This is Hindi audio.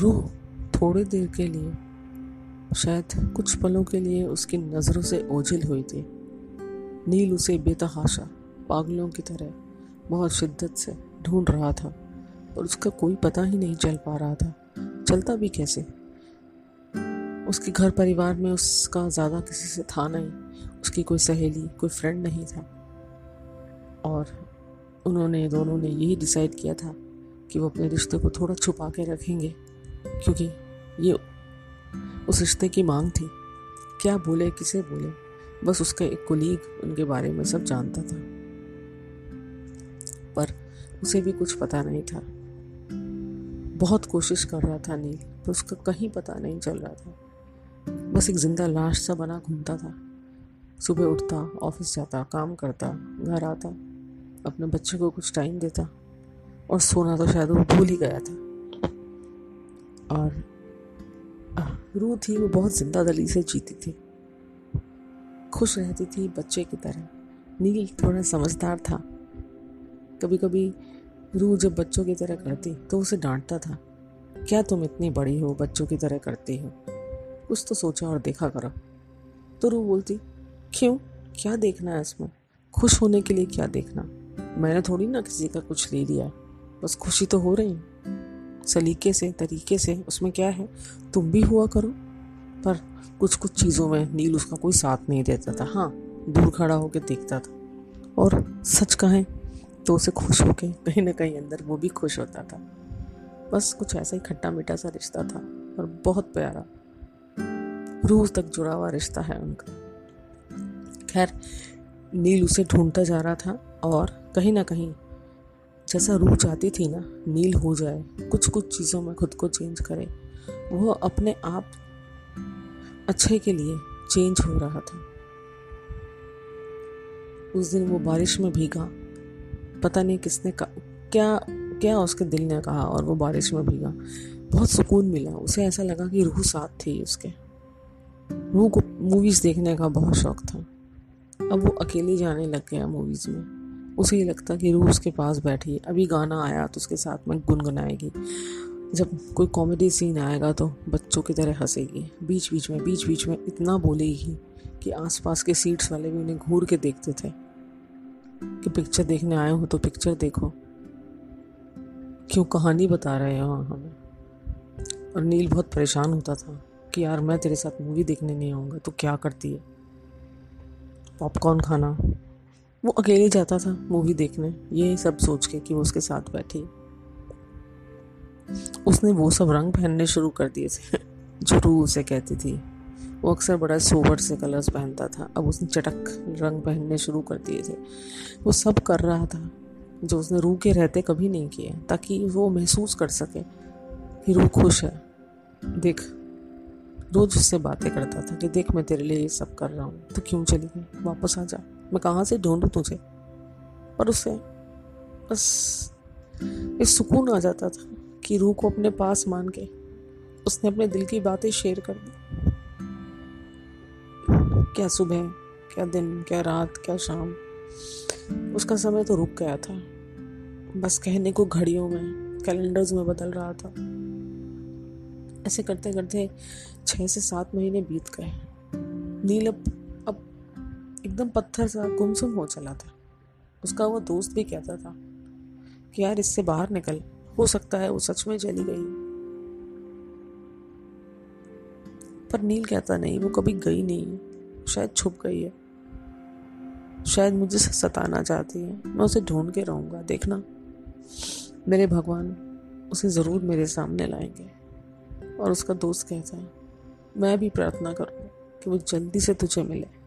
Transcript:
रूह थोड़ी देर के लिए, शायद कुछ पलों के लिए उसकी नज़रों से ओझल हुई थी। नील उसे बेतहाशा, पागलों की तरह, बहुत शिद्दत से ढूंढ रहा था और उसका कोई पता ही नहीं चल पा रहा था। चलता भी कैसे? उसके घर परिवार में उसका ज़्यादा किसी से था नहीं, उसकी कोई सहेली, कोई फ्रेंड नहीं था। और उन्होंने, दोनों ने यही डिसाइड किया था कि वो अपने रिश्ते को थोड़ा छुपा के रखेंगे। क्योंकि ये उस रिश्ते की मांग थी। क्या बोले, किसे बोले? बस उसका एक कुलीग उनके बारे में सब जानता था। पर उसे भी कुछ पता नहीं था। बहुत कोशिश कर रहा था नील, पर उसका कहीं पता नहीं चल रहा था। बस एक ज़िंदा लाश सा बना घूमता था। सुबह उठता, ऑफ़िस जाता, काम करता, घर आता, अपने बच्चे को कुछ टाइम देता, और सोना तो शायद वो भूल ही गया था। और रूह थी, वो बहुत ज़िंदा दली से जीती थी। खुश रहती थी बच्चे की तरह। नील थोड़ा समझदार था। कभी कभी रूह जब बच्चों की तरह करती तो उसे डांटता था, क्या तुम इतनी बड़ी हो, बच्चों की तरह करती हो? कुछ तो सोचा और देखा करो। तो रूह बोलती, क्यों? क्या देखना है इसमें? खुश होने के लिए क्या देखना? मैंने थोड़ी ना किसी का कुछ ले लिया बस खुशी तो हो रही सलीके से, तरीके से, उसमें क्या है? तुम भी हुआ करो। पर कुछ कुछ चीज़ों में नील उसका कोई साथ नहीं देता था। हाँ दूर खड़ा होकर देखता था। और सच कहें तो उसे खुश होके कहीं ना कहीं अंदर वो भी खुश होता था। बस कुछ ऐसा ही खट्टा मीठा सा रिश्ता था और बहुत प्यारा। रूह तक जुड़ा हुआ रिश्ता है उनका। खैर, नील उसे ढूंढता जा रहा था और कहीं ना कहीं जैसा रूह चाहती थी ना, नील हो जाए कुछ कुछ चीज़ों में खुद को चेंज करे, वो अपने आप अच्छे के लिए चेंज हो रहा था। उस दिन वो बारिश में भीगा, पता नहीं किसने क्या क्या उसके दिल ने कहा और वो बारिश में भीगा। बहुत सुकून मिला, उसे ऐसा लगा कि रूह साथ थी उसके। रूह को मूवीज़ देखने का बहुत शौक था। अब वो अकेले जाने लग गया मूवीज़ में। उसे ये लगता कि रूह उसके पास बैठी है। अभी गाना आया तो उसके साथ में गुनगुनाएगी। जब कोई कॉमेडी सीन आएगा तो बच्चों की तरह हंसेगी। बीच बीच में बीच बीच में इतना बोलेगी कि आसपास के सीट्स वाले भी उन्हें घूर के देखते थे कि पिक्चर देखने आए हो तो पिक्चर देखो। क्यों कहानी बता रहे हो हमें? और नील बहुत परेशान होता था कि यार मैं तेरे साथ मूवी देखने नहीं आऊँगा तो क्या करती है? पॉपकॉर्न खाना। वो अकेले जाता था मूवी देखने, ये सब सोच के कि वो उसके साथ बैठी। उसने वो सब रंग पहनने शुरू कर दिए थे। जो रू उसे कहती थी। वो अक्सर बड़ा सोबर से कलर्स पहनता था। अब उसने चटक रंग पहनने शुरू कर दिए थे। वो सब कर रहा था, जो उसने रूह के रहते कभी नहीं किए, ताकि वो महसूस कर सके कि रूह खुश है। देख, रोज उससे बातें करता था कि देख, मैं तेरे लिए ये सब कर रहा हूँ तो क्यों चली गई? वापस आ जा। मैं कहाँ से ढूंढूँ तुझे? पर उससे, बस इस सुकून आ जाता था कि रूह को अपने पास मान के उसने अपने दिल की बातें शेयर कर दी। क्या सुबह, क्या दिन, क्या रात, क्या शाम, उसका समय तो रुक गया था। बस कहने को घड़ियों में, कैलेंडर्स में बदल रहा था। ऐसे करते करते छः से सात महीने बीत गए। नील अब एकदम पत्थर सा, गुमसुम हो चला था। उसका वो दोस्त भी कहता था कि यार इससे बाहर निकल, हो सकता है वो सच में चली गई। पर नील कहता नहीं, वो कभी गई नहीं, शायद छुप गई है। शायद मुझे सताना चाहती है। मैं उसे ढूंढ के रहूँगा, देखना। मेरे भगवान उसे ज़रूर मेरे सामने लाएँगे। और उसका दोस्त कहता है, मैं भी प्रार्थना करूँगा कि वो जल्दी से तुझे मिले।